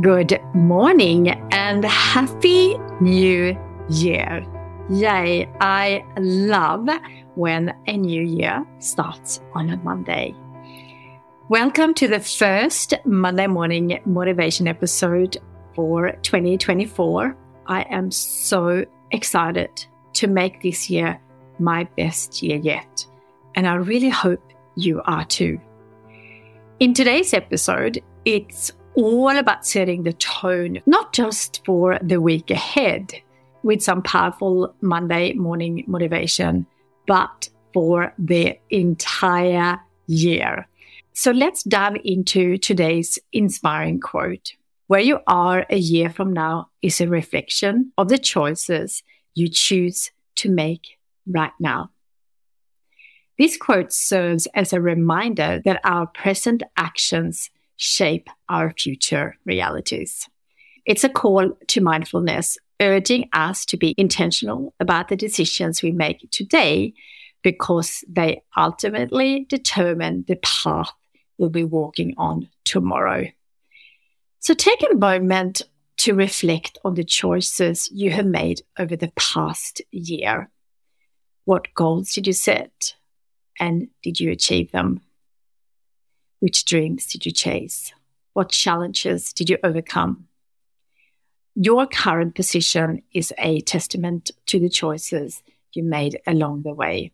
Good morning and happy new year. Yay, I love when a new year starts on a Monday. Welcome to the first Monday morning motivation episode for 2024. I am so excited to make this year my best year yet, and I really hope you are too. In today's episode, it's all about setting the tone, not just for the week ahead with some powerful Monday morning motivation, but for the entire year. So let's dive into today's inspiring quote. Where you are a year from now is a reflection of the choices you choose to make right now. This quote serves as a reminder that our present actions shape our future realities. It's a call to mindfulness, urging us to be intentional about the decisions we make today because they ultimately determine the path we'll be walking on tomorrow. So take a moment to reflect on the choices you have made over the past year. What goals did you set? And did you achieve them? Which dreams did you chase? What challenges did you overcome? Your current position is a testament to the choices you made along the way.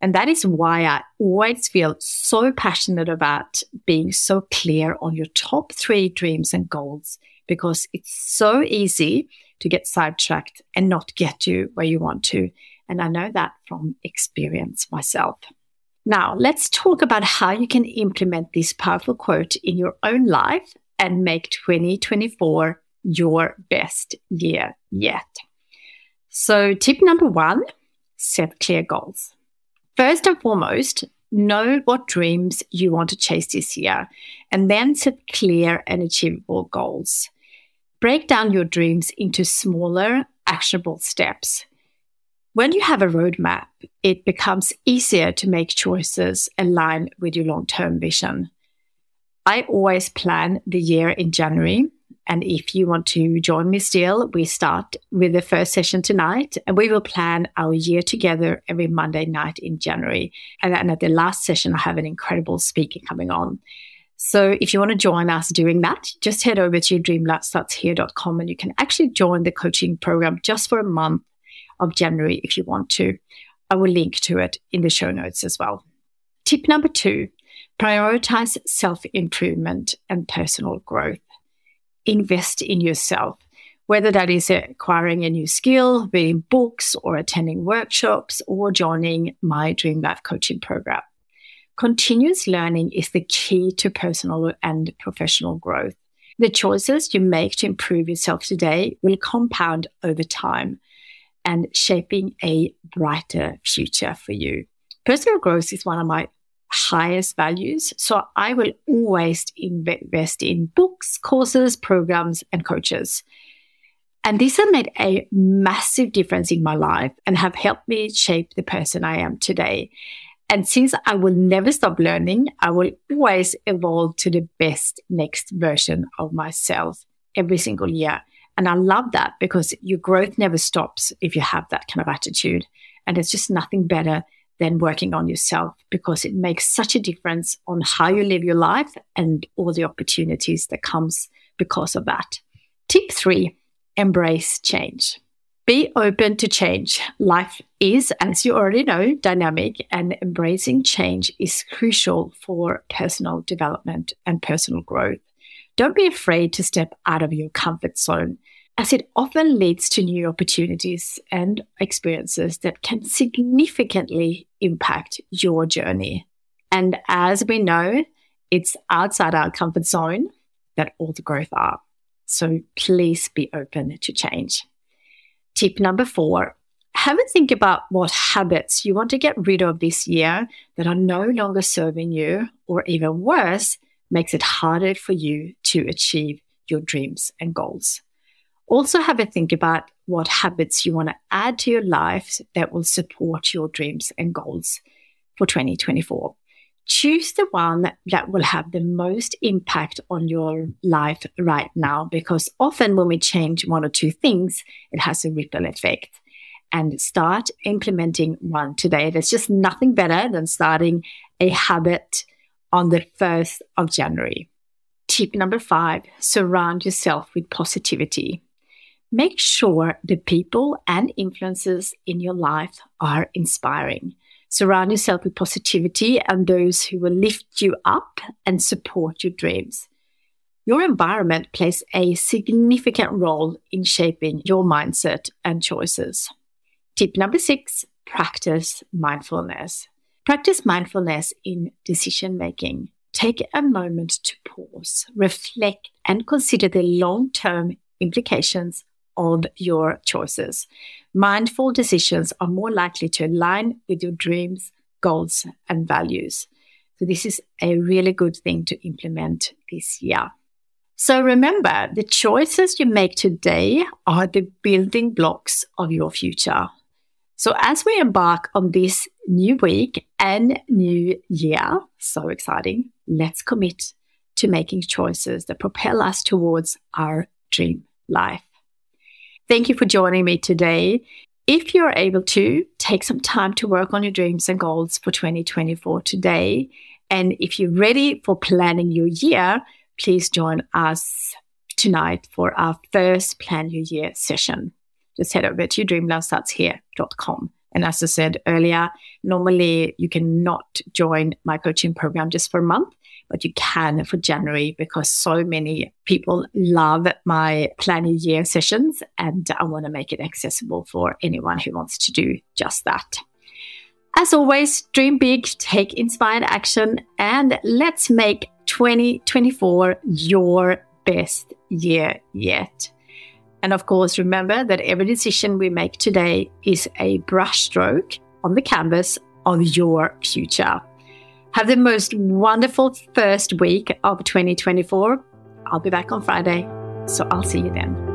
And that is why I always feel so passionate about being so clear on your top three dreams and goals, because it's so easy to get sidetracked and not get you where you want to. And I know that from experience myself. Now, let's talk about how you can implement this powerful quote in your own life and make 2024 your best year yet. So, tip number one set clear goals. First and foremost, know what dreams you want to chase this year, and then set clear and achievable goals. Break down your dreams into smaller, actionable steps when you have a roadmap, it becomes easier to make choices aligned with your long term vision. I always plan the year in January. And if you want to join me still, we start with the first session tonight and we will plan our year together every Monday night in January. And then at the last session, I have an incredible speaker coming on. So if you want to join us doing that, just head over to dreamlifestartshere.com and you can actually join the coaching program just for a month of January if you want to. I will link to it in the show notes as well. Tip number two prioritize self improvement and personal growth. Invest in yourself, whether that is acquiring a new skill, reading books, or attending workshops, or joining my Dream Life coaching program. Continuous learning is the key to personal and professional growth. The choices you make to improve yourself today will compound over time and shaping a brighter future for you. Personal growth is one of my highest values. So I will always invest in books, courses, programs, and coaches. And these have made a massive difference in my life and have helped me shape the person I am today. And since I will never stop learning, I will always evolve to the best next version of myself every single year. And I love that because your growth never stops if you have that kind of attitude. And it's just nothing better than working on yourself because it makes such a difference on how you live your life and all the opportunities that comes because of that. Tip three, embrace change. Be open to change. Life is, as you already know, dynamic, and embracing change is crucial for personal development and personal growth. Don't be afraid to step out of your comfort zone as it often leads to new opportunities and experiences that can significantly impact your journey. And as we know, it's outside our comfort zone that all the growth are. So please be open to change. Tip number four have a think about what habits you want to get rid of this year that are no longer serving you, or even worse, makes it harder for you to achieve your dreams and goals. Also, have a think about what habits you want to add to your life that will support your dreams and goals for 2024. choose the one that will have the most impact on your life right now because often when we change one or two things, it has a ripple effect. And start implementing one today. There's just nothing better than starting a habit on the 1st of January. Tip number five surround yourself with positivity. Make sure the people and influences in your life are inspiring. Surround yourself with positivity and those who will lift you up and support your dreams. Your environment plays a significant role in shaping your mindset and choices. Tip number six practice mindfulness. Practice mindfulness in decision making. Take a moment to pause, reflect, and consider the long term implications of your choices. Mindful decisions are more likely to align with your dreams, goals, and values. So, this is a really good thing to implement this year. So, remember the choices you make today are the building blocks of your future. So, as we embark on this new week and new year, so exciting, let's commit to making choices that propel us towards our dream life. Thank you for joining me today. If you're able to, take some time to work on your dreams and goals for 2024 today. And if you're ready for planning your year, please join us tonight for our first Plan Your Year session. Just head over to dreamlifestartshere.com. And as I said earlier, normally you cannot join my coaching program just for a month but you can for January because so many people love my Plan Your Year sessions and I want to make it accessible for anyone who wants to do just that. As always, dream big, take inspired action, and let's make 2024 your best year yet. And of course, remember that every decision we make today is a brushstroke on the canvas of your future. Have the most wonderful first week of 2024. I'll be back on Friday, so I'll see you then.